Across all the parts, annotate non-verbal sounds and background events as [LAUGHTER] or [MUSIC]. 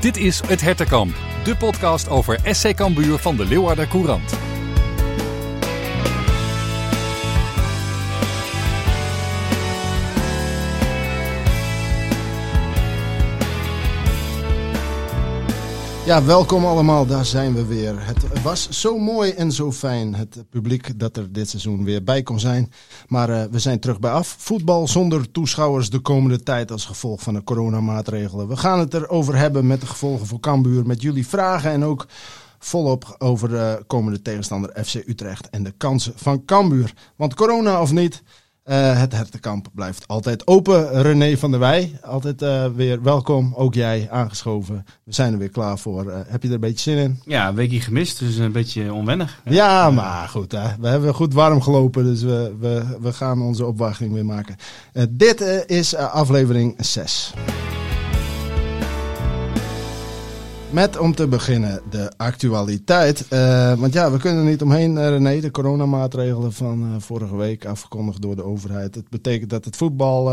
Dit is Het Hertenkamp, de podcast over SC Cambuur van de Leeuwarder Courant. Ja, welkom allemaal, daar zijn we weer. Het was zo mooi en zo fijn, het publiek dat er dit seizoen weer bij kon zijn. Maar uh, we zijn terug bij af. Voetbal zonder toeschouwers de komende tijd als gevolg van de coronamaatregelen. We gaan het erover hebben met de gevolgen voor Cambuur, met jullie vragen en ook volop over de komende tegenstander FC Utrecht en de kansen van Cambuur. Want corona of niet, uh, het hertenkamp blijft altijd open. René van der Wij, altijd uh, weer welkom. Ook jij aangeschoven. We zijn er weer klaar voor. Uh, heb je er een beetje zin in? Ja, een weekje gemist, dus een beetje onwennig. Ja, maar goed. Hè. We hebben goed warm gelopen, dus we, we, we gaan onze opwachting weer maken. dit is aflevering 6. Met om te beginnen de actualiteit. Uh, want ja, we kunnen er niet omheen, uh, René. De coronamaatregelen van uh, vorige week afgekondigd door de overheid. Het betekent dat het voetbal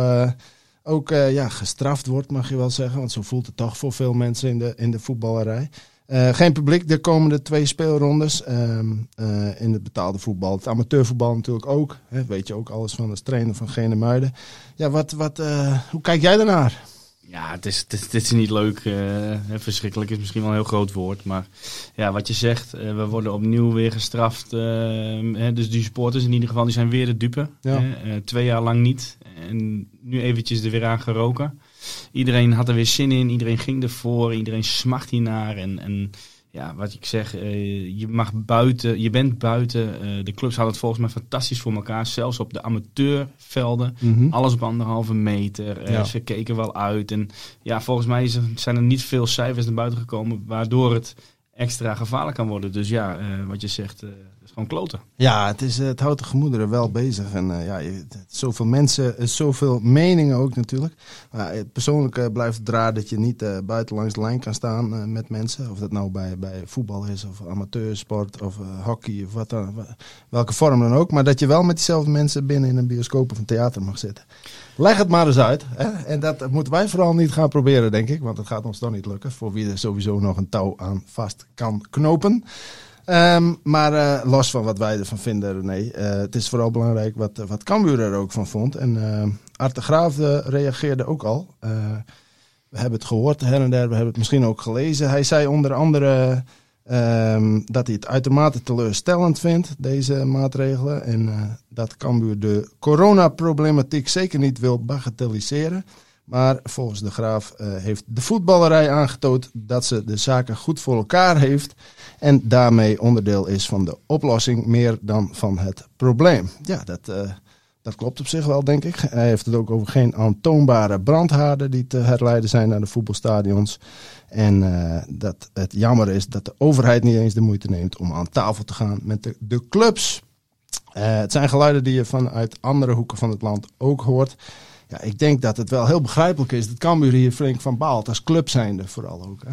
ook ja, gestraft wordt, mag je wel zeggen. Want zo voelt het toch voor veel mensen in de, in de voetballerij. geen publiek de komende twee speelrondes. Ehm, in het betaalde voetbal. Het amateurvoetbal natuurlijk ook. Hè, weet je ook alles van als trainer van Gene Muiden. Ja, wat, wat, hoe kijk jij daarnaar? Ja, het is, het, is niet leuk. Uh, verschrikkelijk is misschien wel een heel groot woord. Maar ja, wat je zegt, uh, we worden opnieuw weer gestraft. Uh, hè, dus die supporters in ieder geval, die zijn weer de dupe. Ja. twee jaar lang niet. En nu eventjes er weer aan geroken. Iedereen had er weer zin in. Iedereen ging ervoor. Iedereen smacht hiernaar. En, en ja, wat ik zeg, uh, je mag buiten, je bent buiten. Uh, de clubs hadden het volgens mij fantastisch voor elkaar. Zelfs op de amateurvelden. Mm -hmm. Alles op anderhalve meter. Uh, ja. Ze keken wel uit. En ja, volgens mij zijn er niet veel cijfers naar buiten gekomen. Waardoor het extra gevaarlijk kan worden. Dus ja, wat je zegt, kloten. Ja, het, is, het houdt de gemoederen wel bezig. En uh, ja, zoveel mensen, zoveel meningen ook natuurlijk. Persoonlijk blijft het raar dat je niet buiten langs de lijn kan staan met mensen. Of dat nou bij, bij voetbal is, of amateursport, of hockey, of wat dan, welke vorm dan ook. Maar dat je wel met diezelfde mensen binnen in een bioscoop of een theater mag zitten. Leg het maar eens uit. Hè? En dat moeten wij vooral niet gaan proberen, denk ik. Want het gaat ons dan niet lukken. Voor wie er sowieso nog een touw aan vast kan knopen. Um, maar uh, los van wat wij ervan vinden, René. Uh, het is vooral belangrijk wat, wat Cambuur er ook van vond. En uh, Arte Graaf reageerde ook al. we hebben het gehoord her en der, we hebben het misschien ook gelezen. Hij zei onder andere um, dat hij het uitermate teleurstellend vindt, deze maatregelen. En dat Cambuur de coronaproblematiek zeker niet wil bagatelliseren. Maar volgens de Graaf uh, heeft de voetballerij aangetoond dat ze de zaken goed voor elkaar heeft. En daarmee onderdeel is van de oplossing meer dan van het probleem. Ja, dat, uh, dat klopt op zich wel, denk ik. Hij heeft het ook over geen aantoonbare brandhaarden die te herleiden zijn naar de voetbalstadions. En uh, dat het jammer is dat de overheid niet eens de moeite neemt om aan tafel te gaan met de, de clubs. het zijn geluiden die je vanuit andere hoeken van het land ook hoort. Ja, ik denk dat het wel heel begrijpelijk is dat Cambuur hier flink van baalt. Als club zijnde vooral ook. Hè?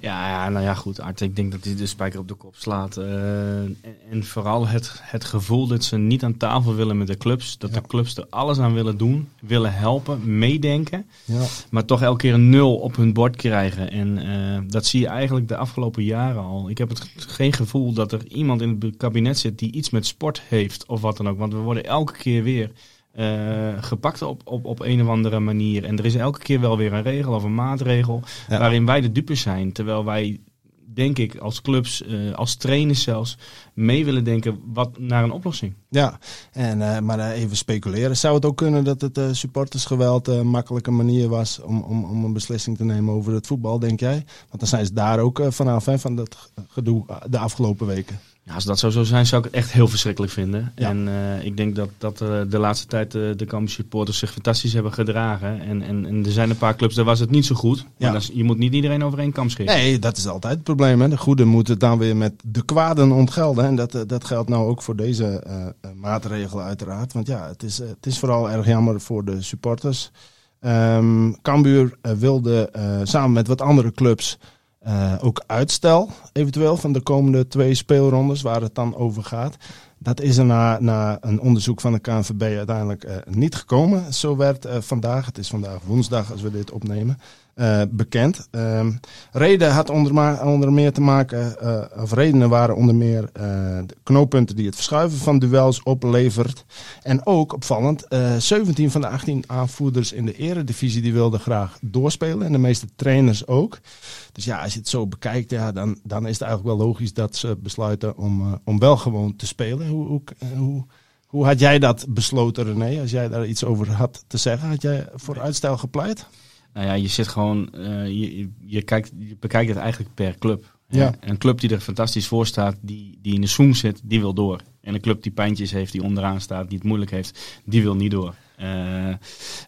Ja, ja, nou ja, goed. Art, ik denk dat hij de spijker op de kop slaat. Uh, en, en, vooral het, het gevoel dat ze niet aan tafel willen met de clubs. Dat ja. de clubs er alles aan willen doen. Willen helpen, meedenken. Ja. Maar toch elke keer een nul op hun bord krijgen. En uh, dat zie je eigenlijk de afgelopen jaren al. Ik heb het geen gevoel dat er iemand in het kabinet zit die iets met sport heeft. Of wat dan ook. Want we worden elke keer weer uh, gepakt op, op, op een of andere manier. En er is elke keer wel weer een regel of een maatregel ja. waarin wij de dupe zijn. Terwijl wij, denk ik, als clubs, uh, als trainers zelfs, mee willen denken wat, naar een oplossing. Ja, en, uh, maar even speculeren. Zou het ook kunnen dat het supportersgeweld een makkelijke manier was om, om, om een beslissing te nemen over het voetbal, denk jij? Want dan zijn ze daar ook vanaf, hè, van dat gedoe de afgelopen weken. Als dat zo zou zijn, zou ik het echt heel verschrikkelijk vinden. Ja. En uh, ik denk dat, dat uh, de laatste tijd uh, de Campus supporters zich fantastisch hebben gedragen. En, en, en er zijn een paar clubs, daar was het niet zo goed. Maar ja. je moet niet iedereen over één kam scheren. Nee, dat is altijd het probleem. Hè. De goede moeten dan weer met de kwaden ontgelden. En dat, dat geldt nou ook voor deze maatregelen uiteraard. Want ja, het is, het is vooral erg jammer voor de supporters. Um, Cambuur wilde samen met wat andere clubs... Uh, ook uitstel eventueel van de komende twee speelrondes waar het dan over gaat. Dat is er na, na een onderzoek van de KNVB uiteindelijk uh, niet gekomen. Zo werd uh, vandaag, het is vandaag woensdag als we dit opnemen, uh, bekend. Uh, reden had onder, onder, meer te maken, uh, of redenen waren onder meer de knooppunten die het verschuiven van duels oplevert. En ook opvallend, 17 van de 18 aanvoerders in de eredivisie die wilden graag doorspelen. En de meeste trainers ook. Dus ja, als je het zo bekijkt, ja, dan, dan is het eigenlijk wel logisch dat ze besluiten om, om wel gewoon te spelen. Hoe, hoe, hoe, hoe had jij dat besloten, René? Als jij daar iets over had te zeggen, had jij voor uitstel gepleit? Nou ja, je zit gewoon, uh, je, je, kijkt, je bekijkt het eigenlijk per club. Ja. Een club die er fantastisch voor staat, die, die in de zoom zit, die wil door. En een club die pijntjes heeft, die onderaan staat, die het moeilijk heeft, die wil niet door. Uh,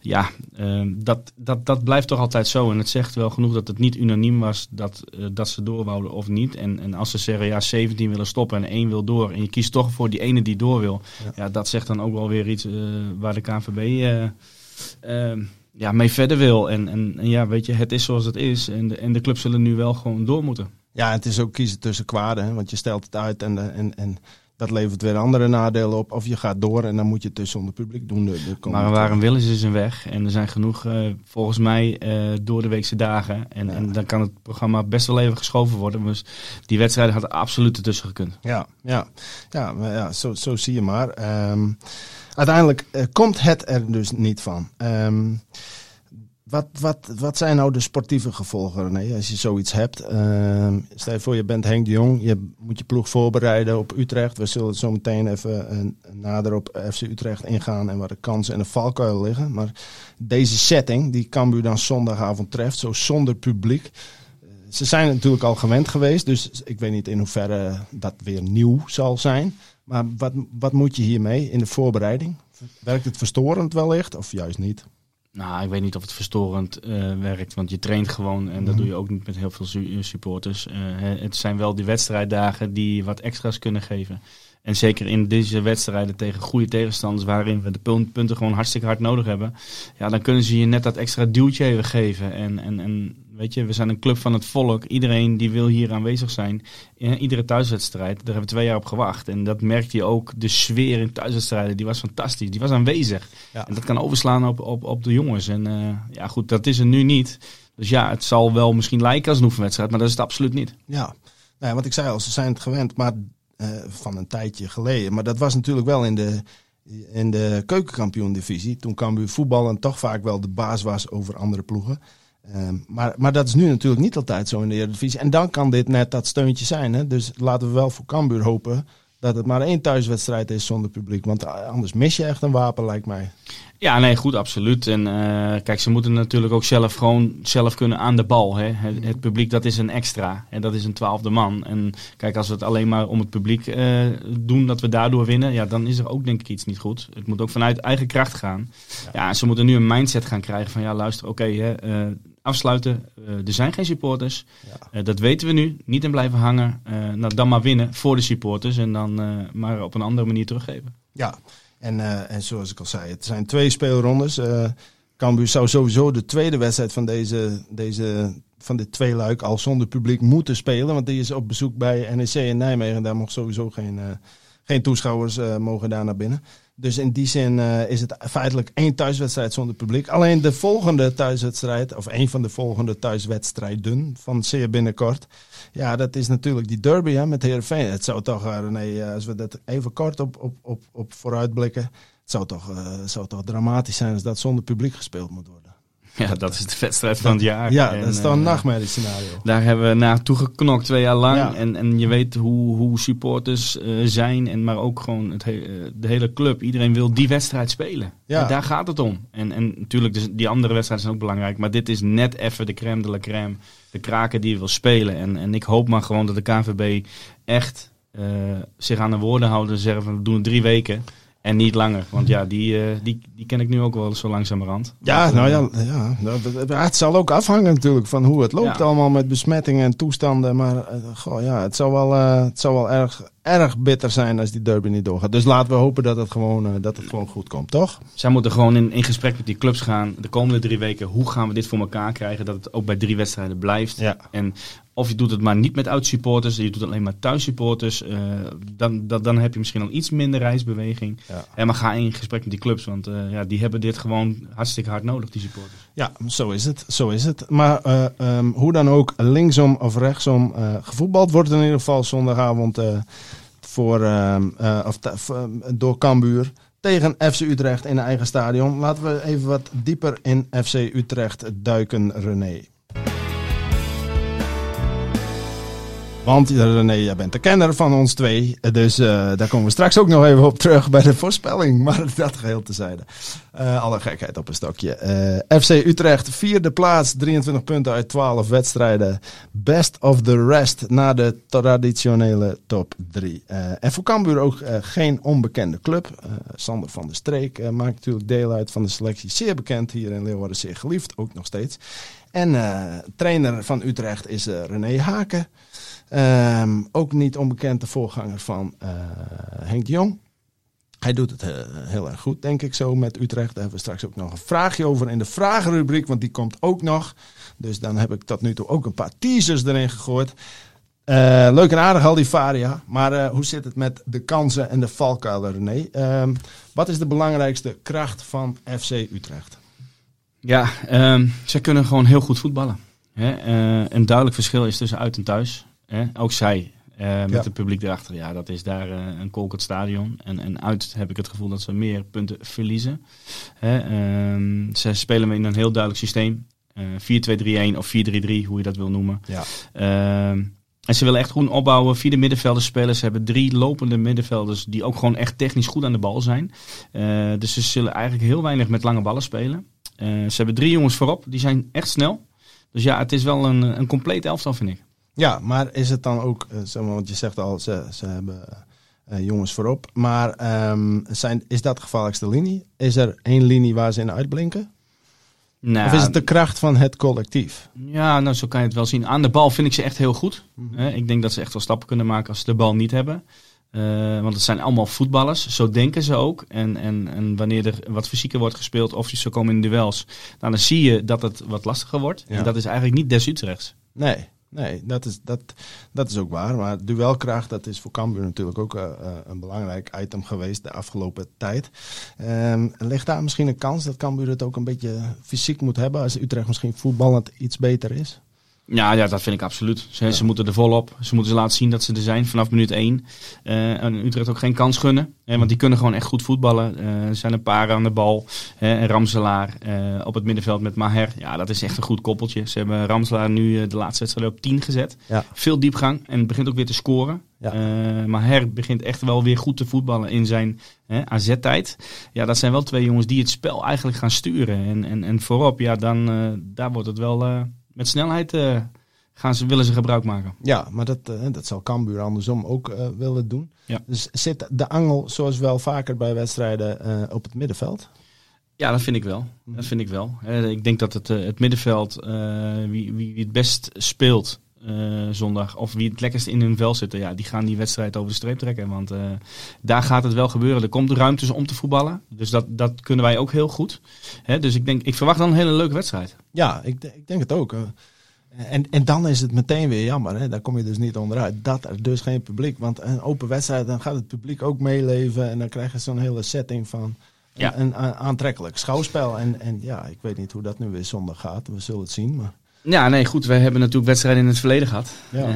ja, uh, dat, dat, dat blijft toch altijd zo. En het zegt wel genoeg dat het niet unaniem was dat, uh, dat ze doorwouden of niet. En, en als ze zeggen, ja, 17 willen stoppen en één wil door. En je kiest toch voor die ene die door wil. Ja, ja dat zegt dan ook wel weer iets waar de KNVB ja, mee verder wil. En, en, en, ja, weet je, het is zoals het is. En de, en de clubs zullen nu wel gewoon door moeten. Ja, het is ook kiezen tussen kwaden. Hè? Want je stelt het uit en, de, en, en dat levert weer andere nadelen op. Of je gaat door en dan moet je het dus zonder publiek doen. De, de maar waar een wil is, is een weg. En er zijn genoeg, uh, volgens mij, uh, door de weekse dagen. En, ja. en dan kan het programma best wel even geschoven worden. Dus die wedstrijden hadden absoluut ertussen gekund. Ja, ja. ja, maar ja zo, zo zie je maar. Um, uiteindelijk uh, komt het er dus niet van. Um, wat, wat, wat zijn nou de sportieve gevolgen, René, als je zoiets hebt? Uh, stel je voor, je bent Henk de Jong, je moet je ploeg voorbereiden op Utrecht. We zullen zo meteen even uh, nader op FC Utrecht ingaan en waar de kansen en de valkuilen liggen. Maar deze setting, die Cambuur dan zondagavond treft, zo zonder publiek. Uh, ze zijn natuurlijk al gewend geweest, dus ik weet niet in hoeverre dat weer nieuw zal zijn. Maar wat, wat moet je hiermee in de voorbereiding? Werkt het verstorend wellicht of juist niet? Nou, ik weet niet of het verstorend uh, werkt, want je traint gewoon en dat doe je ook niet met heel veel su supporters. Uh, het zijn wel die wedstrijddagen die wat extra's kunnen geven. En zeker in deze wedstrijden tegen goede tegenstanders, waarin we de punten gewoon hartstikke hard nodig hebben, ja, dan kunnen ze je net dat extra duwtje even geven. En, en, en weet je, we zijn een club van het volk. Iedereen die wil hier aanwezig zijn. In iedere thuiswedstrijd, daar hebben we twee jaar op gewacht. En dat merkte je ook. De sfeer in thuiswedstrijden, die was fantastisch. Die was aanwezig. Ja. En dat kan overslaan op, op, op de jongens. En uh, ja, goed, dat is er nu niet. Dus ja, het zal wel misschien lijken als een oefenwedstrijd, maar dat is het absoluut niet. Ja, nou, wat ik zei al, ze zijn het gewend. Maar uh, van een tijdje geleden. Maar dat was natuurlijk wel in de, in de keukenkampioen-divisie. Toen Cambuur voetballen toch vaak wel de baas was over andere ploegen. Um, maar, maar dat is nu natuurlijk niet altijd zo in de Eredivisie. En dan kan dit net dat steuntje zijn. Hè? Dus laten we wel voor Cambuur hopen dat het maar één thuiswedstrijd is zonder publiek. Want anders mis je echt een wapen, lijkt mij. Ja, nee, goed, absoluut. En uh, kijk, ze moeten natuurlijk ook zelf gewoon zelf kunnen aan de bal. Hè. Het, het, publiek, dat is een extra. En dat is een twaalfde man. En kijk, als we het alleen maar om het publiek uh, doen, dat we daardoor winnen, ja, dan is er ook denk ik iets niet goed. Het moet ook vanuit eigen kracht gaan. Ja, ja ze moeten nu een mindset gaan krijgen van, ja, luister, oké, okay, uh, afsluiten. er zijn geen supporters. Ja. dat weten we nu. Niet in blijven hangen. nou, dan maar winnen voor de supporters en dan maar op een andere manier teruggeven. Ja, en, en zoals ik al zei, het zijn twee speelrondes. Cambuur zou sowieso de tweede wedstrijd van deze, deze van dit twee luik al zonder publiek moeten spelen. Want die is op bezoek bij NEC in Nijmegen. Daar mocht sowieso geen, uh, geen toeschouwers mogen daar naar binnen. Dus in die zin uh, is het feitelijk één thuiswedstrijd zonder publiek. Alleen de volgende thuiswedstrijd, of een van de volgende thuiswedstrijden van zeer binnenkort. Ja, dat is natuurlijk die derby hè, met Heerenveen. Het zou toch, uh, René, als we dat even kort op, op, op, op vooruitblikken. Het zou toch, zou toch dramatisch zijn als dat zonder publiek gespeeld moet worden. Ja, dat is de wedstrijd van het jaar. Ja, dat is toch een uh, nachtmerrie scenario. Daar hebben we naartoe geknokt twee jaar lang. Ja. En, en je weet hoe, hoe supporters uh, zijn. En maar ook gewoon het he de hele club. Iedereen wil die wedstrijd spelen. Ja. En daar gaat het om. En, en natuurlijk, dus die andere wedstrijden zijn ook belangrijk. Maar dit is net even de crème de la crème. De kraken die je wil spelen. En, en ik hoop maar gewoon dat de KNVB echt uh, zich aan de woorden houden. En zeggen van we doen drie weken. En niet langer, want ja, die, uh, die, die ken ik nu ook wel zo langzamerhand. Ja, nou ja, ja, het zal ook afhangen natuurlijk van hoe het loopt ja. allemaal met besmettingen en toestanden. Maar uh, goh, ja, het zou wel, uh, het zou wel erg, erg bitter zijn als die derby niet doorgaat. Dus laten we hopen dat het gewoon, dat het gewoon goed komt, toch? Zij moeten gewoon in, in gesprek met die clubs gaan de komende drie weken. Hoe gaan we dit voor elkaar krijgen dat het ook bij drie wedstrijden blijft? Ja. En of je doet het maar niet met oud-supporters, je doet het alleen maar thuis-supporters. Uh, dan, dan, dan heb je misschien al iets minder reisbeweging. Ja. En maar ga in gesprek met die clubs, want uh, ja, die hebben dit gewoon hartstikke hard nodig, die supporters. Ja, zo is het. Zo is het. Maar uh, um, hoe dan ook, linksom of rechtsom, gevoetbald wordt in ieder geval zondagavond voor, of door Cambuur tegen FC Utrecht in eigen stadion. Laten we even wat dieper in FC Utrecht duiken, René. Want René, jij bent de kenner van ons twee. Dus uh, daar komen we straks ook nog even op terug bij de voorspelling. [LAUGHS] Maar dat geheel tezijde. Uh, alle gekheid op een stokje. FC Utrecht, vierde plaats, 23 punten uit 12 wedstrijden. Best of the rest na de traditionele top 3. en voor Cambuur ook geen onbekende club. Sander van der Streek maakt natuurlijk deel uit van de selectie. Zeer bekend hier in Leeuwarden, zeer geliefd, ook nog steeds. En trainer van Utrecht is René Haken. Um, ook niet onbekend de voorganger van uh, Henk Jong. Hij doet het heel erg goed, denk ik zo, met Utrecht. Daar hebben we straks ook nog een vraagje over in de vragenrubriek, want die komt ook nog. Dus dan heb ik tot nu toe ook een paar teasers erin gegooid. Leuk en aardig al die Varia, maar hoe zit het met de kansen en de valkuilen, René? Um, wat is de belangrijkste kracht van FC Utrecht? Ja, um, ze kunnen gewoon heel goed voetballen. Hè? een duidelijk verschil is tussen uit en thuis. Hè? Ook zij, uh, met ja. het publiek erachter. Ja, dat is daar uh, een kolkend stadion. En, en uit heb ik het gevoel dat ze meer punten verliezen. Hè? Uh, ze spelen in een heel duidelijk systeem. 4-2-3-1 of 4-3-3, hoe je dat wil noemen. Ja. Ehm, en ze willen echt goed opbouwen. Vier de middenvelders spelen. Ze hebben drie lopende middenvelders die ook gewoon echt technisch goed aan de bal zijn. Dus ze zullen eigenlijk heel weinig met lange ballen spelen. Uh, ze hebben drie jongens voorop. Die zijn echt snel. Dus ja, het is wel een, een compleet elftal, vind ik. Ja, maar is het dan ook, zeg maar, want je zegt al, ze, ze hebben uh, jongens voorop. Maar um, zijn, is dat de gevaarlijkste linie? Is er één linie waar ze in uitblinken? Nou, of is het de kracht van het collectief? Ja, nou zo kan je het wel zien. Aan de bal vind ik ze echt heel goed. Mm -hmm. Ik denk dat ze echt wel stappen kunnen maken als ze de bal niet hebben. Uh, want het zijn allemaal voetballers, zo denken ze ook. En, en, en wanneer er wat fysieker wordt gespeeld of ze komen in duels, dan zie je dat het wat lastiger wordt. Ja. En dat is eigenlijk niet des Utrechts. Nee, Nee, dat is, dat, dat is ook waar. Maar duelkracht, dat is voor Cambuur natuurlijk ook uh, een belangrijk item geweest de afgelopen tijd. Um, ligt daar misschien een kans dat Cambuur het ook een beetje fysiek moet hebben als Utrecht misschien voetballend iets beter is? Ja, ja, dat vind ik absoluut. Ze, ja. ze, moeten er volop. Ze moeten ze laten zien dat ze er zijn vanaf minuut 1. Uh, en Utrecht ook geen kans gunnen. Hè, want die kunnen gewoon echt goed voetballen. Uh, er zijn een paar aan de bal. Hè, en Ramselaar uh, op het middenveld met Maher. Ja, dat is echt een goed koppeltje. Ze hebben Ramselaar nu de laatste wedstrijd op 10 gezet. Ja. Veel diepgang en begint ook weer te scoren. Ja. Maher begint echt wel weer goed te voetballen in zijn AZ-tijd. Ja, dat zijn wel twee jongens die het spel eigenlijk gaan sturen. En, en, en voorop, ja, dan daar wordt het wel met snelheid uh, gaan ze, willen ze gebruik maken. Ja, maar dat, uh, dat zal Cambuur andersom ook uh, willen doen. Ja. Dus zit de angel, zoals wel vaker bij wedstrijden, op het middenveld? Ja, dat vind ik wel. Dat vind ik wel. ik denk dat het, het middenveld, wie, wie, wie het best speelt, uh, zondag. Of wie het lekkerst in hun vel zitten. Ja, die gaan die wedstrijd over de streep trekken. Want uh, daar gaat het wel gebeuren. Er komt ruimte om te voetballen. Dus dat, dat kunnen wij ook heel goed. Hè, dus ik, denk, ik verwacht dan een hele leuke wedstrijd. Ja, ik, ik denk het ook. En, en dan is het meteen weer jammer. Hè? Daar kom je dus niet onderuit. Dat er dus geen publiek. Want een open wedstrijd, dan gaat het publiek ook meeleven. En dan krijg je zo'n hele setting van ja. een, een, aantrekkelijk schouwspel. En, en ja, ik weet niet hoe dat nu weer zondag gaat. We zullen het zien. Maar... Ja, nee, goed. We hebben natuurlijk wedstrijden in het verleden gehad. Ja, uh,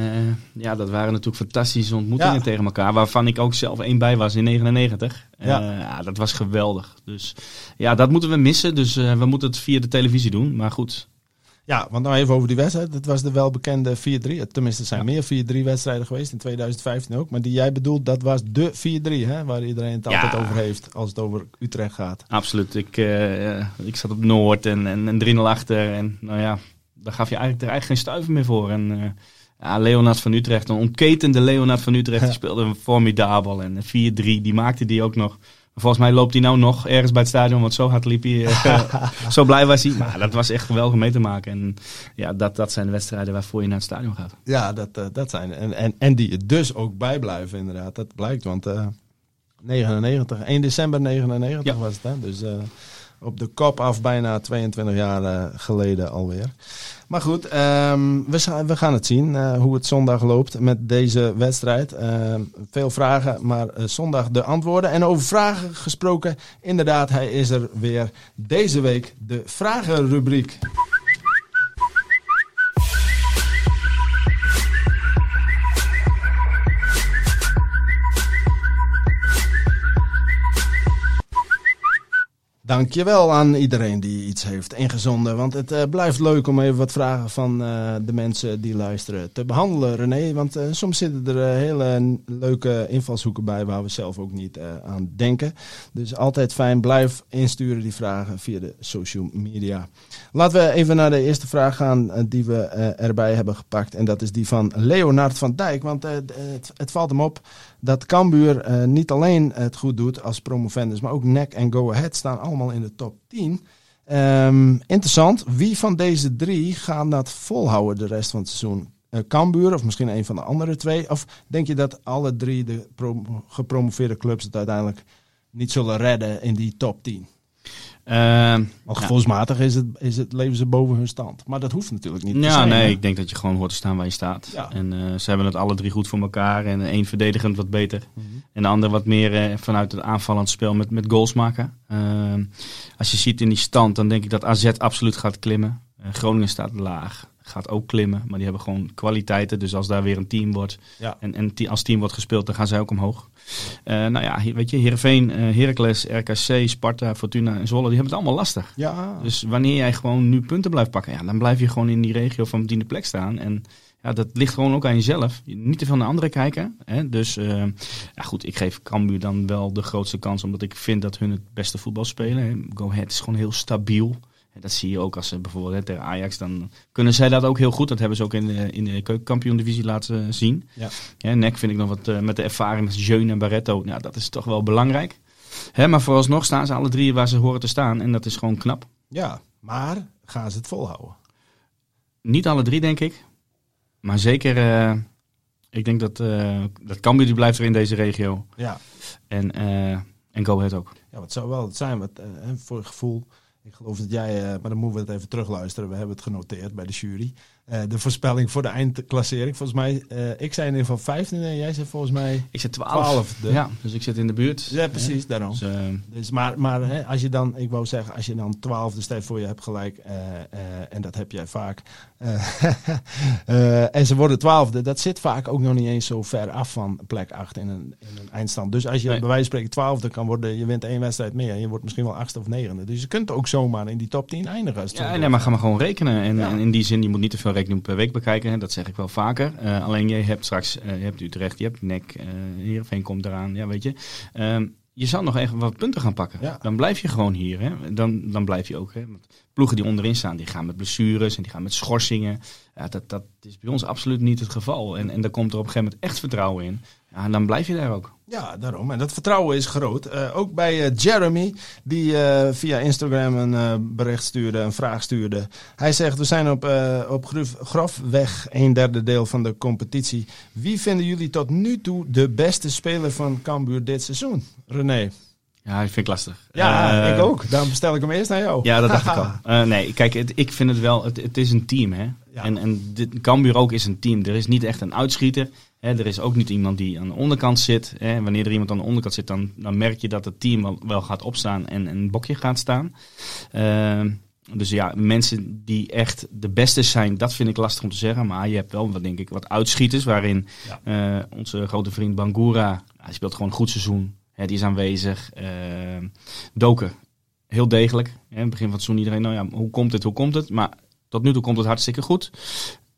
ja dat waren natuurlijk fantastische ontmoetingen ja. tegen elkaar. Waarvan ik ook zelf één bij was in 99. Ja. Uh, ja, dat was geweldig. Dus ja, dat moeten we missen. Dus uh, we moeten het via de televisie doen. Maar goed. Ja, want nou even over die wedstrijd. Het was de welbekende 4-3. Tenminste, er zijn ja. meer 4-3 wedstrijden geweest. In 2015 ook. Maar die jij bedoelt, dat was de 4-3. Hè? Waar iedereen het altijd over heeft. Als het over Utrecht gaat. Absoluut. Ik, ik zat op Noord en, en, en 3-0 achter. En nou ja, daar gaf je eigenlijk, er eigenlijk geen stuiver meer voor. En uh, ja, Leonard van Utrecht, een ontketende Leonard van Utrecht, die speelde een formidabel. En 4-3, die maakte die ook nog. Volgens mij loopt hij nou nog ergens bij het stadion, want zo hard liep hij. Uh, [LAUGHS] zo blij was hij. Maar dat was echt geweldig mee te maken. En ja, dat, dat zijn de wedstrijden waarvoor je naar het stadion gaat. Ja, dat, uh, dat zijn. En, en, en die er dus ook bijblijven, inderdaad. Dat blijkt, want 99, 1 december 99 ja. was het. Hè? Dus op de kop af, bijna 22 jaar geleden alweer. Maar goed, ehm, we, we, gaan het zien hoe het zondag loopt met deze wedstrijd. Ehm, veel vragen, maar zondag de antwoorden. En over vragen gesproken, inderdaad, hij is er weer deze week. De vragenrubriek. Dankjewel aan iedereen die iets heeft ingezonden. Want het uh, blijft leuk om even wat vragen van uh, de mensen die luisteren te behandelen, René. Want uh, soms zitten er hele leuke invalshoeken bij waar we zelf ook niet aan denken. Dus altijd fijn, blijf insturen die vragen via de social media. Laten we even naar de eerste vraag gaan die we erbij hebben gepakt. En dat is die van Leonard van Dijk. Want het, valt hem op dat Cambuur uh, niet alleen het goed doet als promovendus, maar ook NEC en Go Ahead staan allemaal in de top 10. Um, ehm, interessant, wie van deze drie gaan dat volhouden de rest van het seizoen? Uh, Cambuur of misschien een van de andere twee? Of denk je dat alle drie de gepromoveerde clubs het uiteindelijk niet zullen redden in die top 10? Uh, Want gevoelsmatig is het, is het, leven ze boven hun stand. Maar dat hoeft natuurlijk niet. Ja, nee, ik denk dat je gewoon hoort te staan waar je staat. Ja. En uh, ze hebben het alle drie goed voor elkaar. En één verdedigend wat beter. Mhm. En de ander wat meer uh, vanuit het aanvallend spel met, met goals maken. Ehm, als je ziet in die stand, dan denk ik dat AZ absoluut gaat klimmen. Eh, Groningen staat laag gaat ook klimmen. Maar die hebben gewoon kwaliteiten. Dus als daar weer een team wordt ja. en, en als team wordt gespeeld, dan gaan zij ook omhoog. Uh, nou ja, weet je, Heerenveen, uh, Heracles, RKC, Sparta, Fortuna en Zwolle, die hebben het allemaal lastig. Ja. Dus wanneer jij gewoon nu punten blijft pakken, ja, dan blijf je gewoon in die regio van tiende plek staan. En ja, dat ligt gewoon ook aan jezelf. Niet te veel naar anderen kijken. Hè? Dus uh, ja, goed, ik geef Cambuur dan wel de grootste kans, omdat ik vind dat hun het beste voetbal spelen. Go Ahead is gewoon heel stabiel. Dat zie je ook als ze bijvoorbeeld hè, tegen Ajax, dan kunnen zij dat ook heel goed. Dat hebben ze ook in de, in de keukenkampioen-divisie laten zien. Ja. Ja, Nek vind ik nog wat uh, met de ervaring met Jeun en Barretto. Ja, dat is toch wel belangrijk. Hè, maar vooralsnog staan ze alle drie waar ze horen te staan. En dat is gewoon knap. Ja, maar gaan ze het volhouden? Niet alle drie, denk ik. Maar zeker, uh, ik denk dat, uh, dat Cambuur die blijft er in deze regio. Ja. En, en Go Ahead ook. Ja, wat zou wel het zijn, wat, voor het gevoel ik geloof dat jij, uh, maar dan moeten we het even terugluisteren. We hebben het genoteerd bij de jury. Uh, de voorspelling voor de eindklassering. Volgens mij, uh, ik zei in ieder geval 15 en jij zei volgens mij. Ik zit 12. Ja, dus ik zit in de buurt. Ja, precies, ja. daarom. Dus, dus, maar maar hè, als je dan, ik wou zeggen, als je dan 12, dus stel voor je hebt gelijk, en dat heb jij vaak. [LAUGHS] en ze worden twaalfde, dat zit vaak ook nog niet eens zo ver af van plek 8 in een, in een eindstand. Dus als je bij wijze van spreken twaalfde kan worden, je wint één wedstrijd meer en je wordt misschien wel achtste of negende. Dus je kunt ook zomaar in die top 10 eindigen. Als ja, nee, maar ga maar gewoon rekenen. En, en, in die zin, je moet niet te veel rekening per week bekijken. Dat zeg ik wel vaker. Uh, alleen je hebt straks, uh, je hebt Utrecht, je hebt Nek, uh, Heerenveen komt eraan. Ja, weet je. Um, je zal nog even wat punten gaan pakken. Ja. Dan blijf je gewoon hier. Hè. Dan, dan blijf je ook. Hè. Want ploegen die onderin staan, die gaan met blessures en die gaan met schorsingen. Ja, dat, dat is bij ons absoluut niet het geval. En, en daar komt er op een gegeven moment echt vertrouwen in. Ja, en dan blijf je daar ook. Ja, daarom. En dat vertrouwen is groot. Uh, ook bij uh, Jeremy, die uh, via Instagram een bericht stuurde, een vraag stuurde. Hij zegt, we zijn op, op grof, grofweg een derde deel van de competitie. Wie vinden jullie tot nu toe de beste speler van Cambuur dit seizoen? René? Ja, ik vind ik lastig. Ja, ik ook. Daarom stel ik hem eerst naar jou. Ja, dat dacht ik [LAUGHS] al. nee, kijk, het, ik vind het wel, het, het is een team. Hè? En, en dit, Cambuur ook is een team. Er is niet echt een uitschieter er is ook niet iemand die aan de onderkant zit. wanneer er iemand aan de onderkant zit, dan, dan merk je dat het team wel, gaat opstaan en een bokje gaat staan. Ehm, dus ja, mensen die echt de beste zijn, dat vind ik lastig om te zeggen. Maar je hebt wel, wat denk ik, wat uitschieters. Waarin onze grote vriend Bangura, hij speelt gewoon een goed seizoen. Die is aanwezig. Uh, Doken, heel degelijk. In het begin van het seizoen iedereen, nou ja, hoe komt het, hoe komt het? Maar tot nu toe komt het hartstikke goed.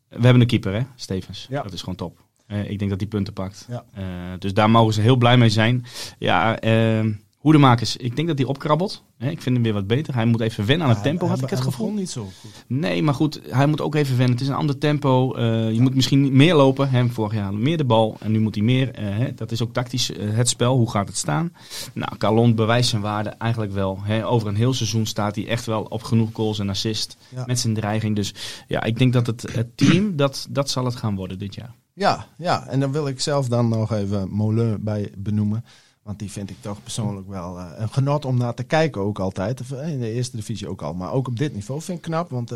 We hebben een keeper, hè, Stevens. Ja. Dat is gewoon top. Uh, ik denk dat die punten pakt. Ja. Uh, dus daar mogen ze heel blij mee zijn. Ja, uh, Hoedemakers, ik denk dat hij opkrabbelt. ik vind hem weer wat beter. Hij moet even wennen aan het tempo, had ik het gevoel. niet zo goed. Nee, maar goed, hij moet ook even wennen. Het is een ander tempo. je moet misschien meer lopen. Hem vorig jaar meer de bal. En nu moet hij meer. dat is ook tactisch het spel. Hoe gaat het staan? Nou, Calon bewijst zijn waarde eigenlijk wel. over een heel seizoen staat hij echt wel op genoeg goals en assist. Met zijn dreiging. Dus ja, ik denk dat het, het team, dat, dat zal het gaan worden dit jaar. Ja, ja, en dan wil ik zelf dan nog even Molen bij benoemen. Want die vind ik toch persoonlijk wel een genot om naar te kijken ook altijd. In de eerste divisie ook al. Maar ook op dit niveau vind ik knap. Want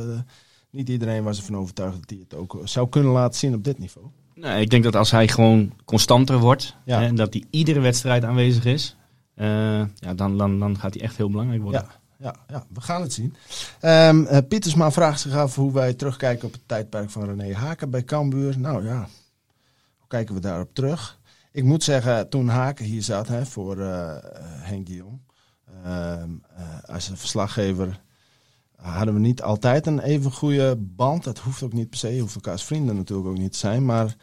niet iedereen was ervan overtuigd dat hij het ook zou kunnen laten zien op dit niveau. Nou, ik denk dat als hij gewoon constanter wordt en dat hij iedere wedstrijd aanwezig is, uh, ja, dan, dan, dan gaat hij echt heel belangrijk worden. Ja. Ja, ja, we gaan het zien. Um, Pietersma vraagt zich af hoe wij terugkijken op het tijdperk van René Haken bij Cambuur. Nou ja, hoe kijken we daarop terug? Ik moet zeggen, toen Haken hier zat hè, voor uh, Henk de Jong, uh, als verslaggever hadden we niet altijd een even goede band. Dat hoeft ook niet per se, hoeft elkaars vrienden natuurlijk ook niet te zijn. Maar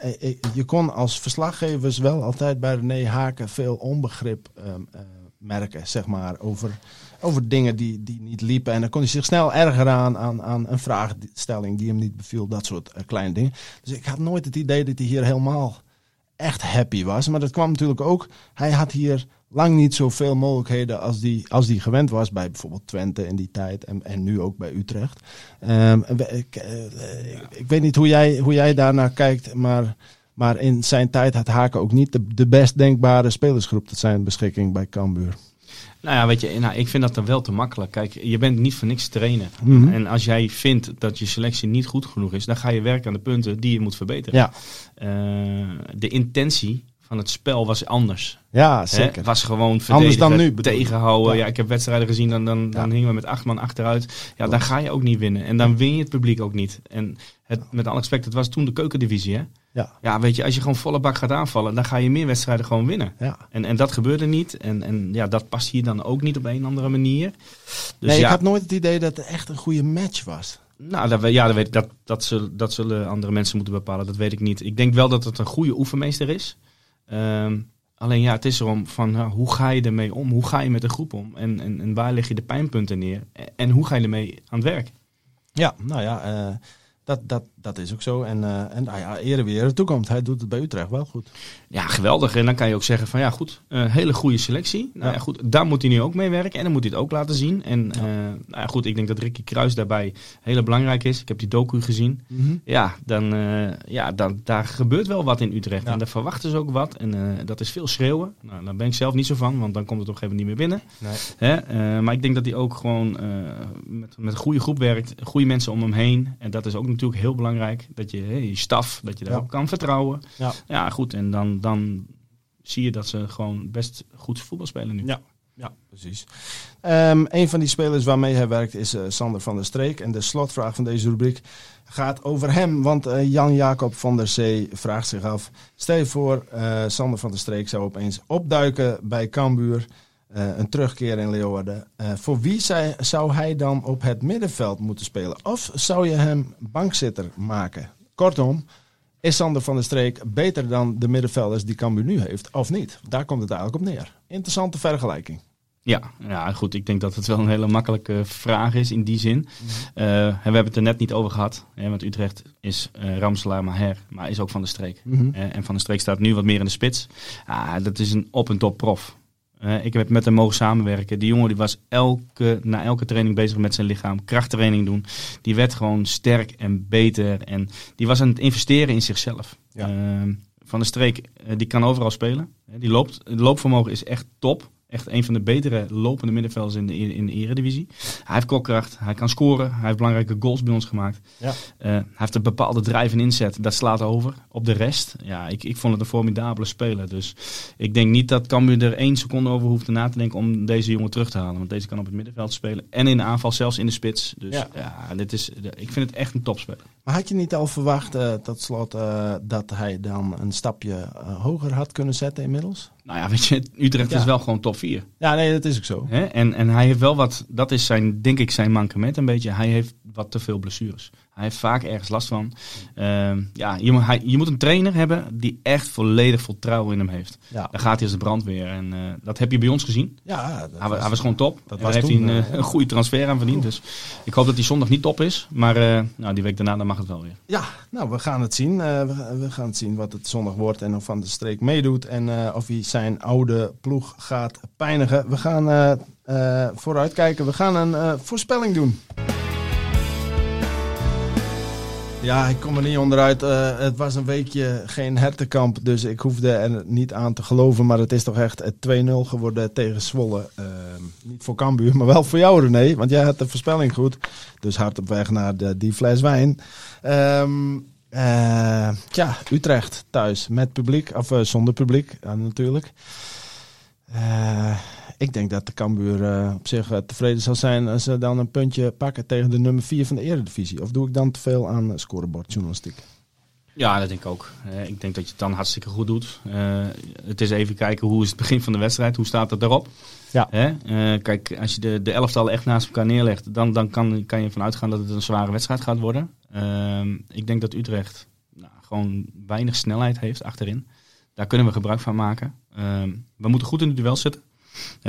eh, eh, je kon als verslaggevers wel altijd bij René Haken veel onbegrip ehm, eh, merken, zeg maar, over, over dingen die, die niet liepen. En dan kon hij zich snel erger aan, aan, aan een vraagstelling die hem niet beviel, dat soort kleine dingen. Dus ik had nooit het idee dat hij hier helemaal echt happy was. Maar dat kwam natuurlijk ook, hij had hier lang niet zoveel mogelijkheden als die, als die gewend was bij bijvoorbeeld Twente in die tijd en, en nu ook bij Utrecht. Um, ik, uh, ik, weet niet hoe jij, hoe jij daarnaar kijkt, maar, maar in zijn tijd had Haken ook niet de, de best denkbare spelersgroep tot zijn beschikking bij Cambuur. Nou ja, weet je, nou, ik vind dat dan wel te makkelijk. Kijk, je bent niet voor niks trainen. Mm En als jij vindt dat je selectie niet goed genoeg is, dan ga je werken aan de punten die je moet verbeteren. Ja. Uh, de intentie van het spel was anders. Ja, zeker. Het was gewoon Anders dan nu. Tegenhouden. Ja. ik heb wedstrijden gezien, dan, dan, dan hingen we met acht man achteruit. Ja, dan ga je ook niet winnen. En dan win je het publiek ook niet. En het, met alle respect, het was toen de keukendivisie, hè? Ja. ja, weet je, als je gewoon volle bak gaat aanvallen, dan ga je meer wedstrijden gewoon winnen. Ja. En, en dat gebeurde niet. En, en ja, dat past hier dan ook niet op een andere manier. Dus nee, ik had nooit het idee dat het echt een goede match was. Nou, dat, ja, dat, weet, dat, dat, zullen, dat zullen andere mensen moeten bepalen. Dat weet ik niet. Ik denk wel dat het een goede oefenmeester is. Ehm, alleen ja, het is erom van hoe ga je ermee om? Hoe ga je met de groep om? En, en, en waar leg je de pijnpunten neer? En hoe ga je ermee aan het werk? Ja, nou ja, uh, dat, dat, dat is ook zo. En, uh, en nou ja, ere weer de toekomst. Hij doet het bij Utrecht wel goed. Ja, geweldig. En dan kan je ook zeggen van ja, goed, een hele goede selectie. Nou ja. goed, daar moet hij nu ook mee werken. En dan moet hij het ook laten zien. En ja. Uh, nou ja, goed, ik denk dat Ricky Kruis daarbij heel belangrijk is. Ik heb die docu gezien. Mm -hmm. Ja, dan, ja dan, daar gebeurt wel wat in Utrecht. En daar verwachten ze ook wat. En dat is veel schreeuwen. Nou, daar ben ik zelf niet zo van, want dan komt het op een gegeven moment niet meer binnen. Nee. Hè? maar ik denk dat hij ook gewoon met, met een goede groep werkt. Goede mensen om hem heen. En dat is ook natuurlijk heel belangrijk. Dat je hey, je staf, dat je daarop ja. kan vertrouwen. Ja. ja, goed. En dan, dan zie je dat ze gewoon best goed voetbal spelen nu. Ja, ja precies. Um, een van die spelers waarmee hij werkt is uh, Sander van der Streek. En de slotvraag van deze rubriek gaat over hem. Want uh, Jan-Jacob van der Zee vraagt zich af... Stel je voor, uh, Sander van der Streek zou opeens opduiken bij Cambuur... Uh, een terugkeer in Leeuwarden. Uh, voor wie zij, zou hij dan op het middenveld moeten spelen? Of zou je hem bankzitter maken? Kortom, is Sander van der Streek beter dan de middenvelders die Cambuur nu heeft? Of niet? Daar komt het eigenlijk op neer. Interessante vergelijking. Ja, ja, goed. Ik denk dat het wel een hele makkelijke vraag is in die zin. -hmm. uh, we hebben het er net niet over gehad. Hè, want Utrecht is uh, Ramselaar Maher, maar is ook van de streek. Mm -hmm. uh, en van de streek staat nu wat meer in de spits. Ah, dat is een op- en top prof. Uh, ik heb met hem mogen samenwerken. Die jongen die was elke, na elke training bezig met zijn lichaam. Krachttraining doen. Die werd gewoon sterk en beter. En die was aan het investeren in zichzelf. Ja. Uh, van de streek, uh, die kan overal spelen. Die loopt, het loopvermogen is echt top. Echt een van de betere lopende middenvelders in de, in de Eredivisie. Hij heeft kokkracht, hij kan scoren, hij heeft belangrijke goals bij ons gemaakt. Ja. Uh, hij heeft een bepaalde drijf en inzet, dat slaat over op de rest. Ja, ik, ik vond het een formidabele speler. Dus ik denk niet dat Cambuur er één seconde over hoeft na te denken om deze jongen terug te halen. Want deze kan op het middenveld spelen en in de aanval, zelfs in de spits. Dus ja, ja dit is, ik vind het echt een topspeler. Maar had je niet al verwacht, uh, tot slot, uh, dat hij dan een stapje hoger had kunnen zetten inmiddels? Nou ja, weet je, Utrecht ja. is wel gewoon top 4. Ja, nee, dat is ook zo. Hè? En, en hij heeft wel wat, dat is zijn, denk ik, zijn mankement een beetje. Hij heeft wat te veel blessures. Hij heeft vaak ergens last van. Uh, ja, je, hij, je, moet een trainer hebben die echt volledig vertrouwen in hem heeft. Ja. Dan gaat hij als de brandweer. En uh, dat heb je bij ons gezien. Ja, hij, was, hij was gewoon top. Dat Daar heeft hij een, uh, een, goede transfer aan verdiend. Dus ik hoop dat hij zondag niet top is. Maar nou, die week daarna dan mag het wel weer. Ja, nou, we gaan het zien. We, we, gaan het zien wat het zondag wordt. En of Van de Streek meedoet. En of hij zijn oude ploeg gaat pijnigen. We gaan vooruitkijken. We gaan een voorspelling doen. Ja, ik kom er niet onderuit. Uh, het was een weekje geen hertenkamp, dus ik hoefde er niet aan te geloven. Maar het is toch echt 2-0 geworden tegen Zwolle. Uh, niet voor Cambuur, maar wel voor jou René, want jij had de voorspelling goed. Dus hard op weg naar de, die fles wijn. Um, uh, ja, Utrecht thuis met publiek, of zonder publiek natuurlijk. Ik denk dat de Cambuur op zich tevreden zal zijn als ze dan een puntje pakken tegen de nummer 4 van de Eredivisie. Of doe ik dan te veel aan scorebordjournalistiek? Ja, dat denk ik ook. ik denk dat je het dan hartstikke goed doet. het is even kijken hoe is het begin van de wedstrijd, hoe staat het erop. Ja. kijk, als je de, de elftallen echt naast elkaar neerlegt, dan, dan kan, kan je ervan uitgaan dat het een zware wedstrijd gaat worden. Ehm, ik denk dat Utrecht nou, gewoon weinig snelheid heeft achterin. Daar kunnen we gebruik van maken. Ehm, we moeten goed in het duel zitten.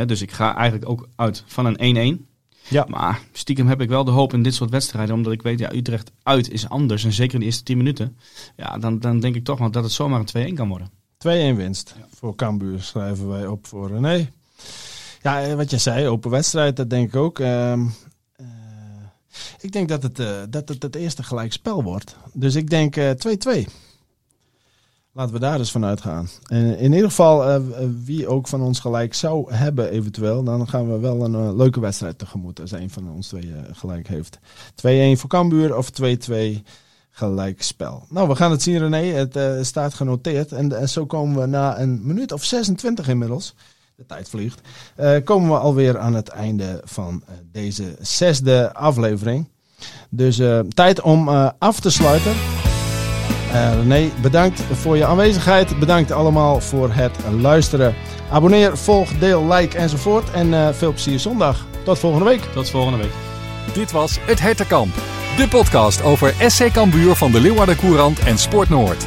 Dus ik ga eigenlijk ook uit van een 1-1. Ja. Maar stiekem heb ik wel de hoop in dit soort wedstrijden. Omdat ik weet, ja, Utrecht uit is anders. En zeker in de eerste 10 minuten. Ja, dan, dan denk ik toch wel dat het zomaar een 2-1 kan worden. 2-1 winst voor Cambuur schrijven wij op voor René. Ja, eh, wat je zei, open wedstrijd, dat denk ik ook. Um, ik denk dat het, uh, dat het het eerste gelijk spel wordt. Dus ik denk 2-2. Uh, eh, Laten we daar dus vanuit gaan. En in ieder geval, uh, wie ook van ons gelijk zou hebben eventueel, dan gaan we wel een leuke wedstrijd tegemoet als een van ons twee gelijk heeft. 2-1 voor Cambuur of 2-2 gelijk spel. Nou, we gaan het zien René. Het staat genoteerd. En, en zo komen we na een minuut of 26 inmiddels de tijd vliegt, komen we alweer aan het einde van deze zesde aflevering. Dus tijd om af te sluiten. René, bedankt voor je aanwezigheid. Bedankt allemaal voor het luisteren. Abonneer, volg, deel, like enzovoort. En veel plezier zondag. Tot volgende week. Tot volgende week. Dit was Het Hertenkamp. De podcast over SC Cambuur van de Leeuwarden Courant en Sport Noord.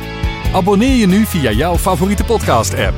Abonneer je nu via jouw favoriete podcast app.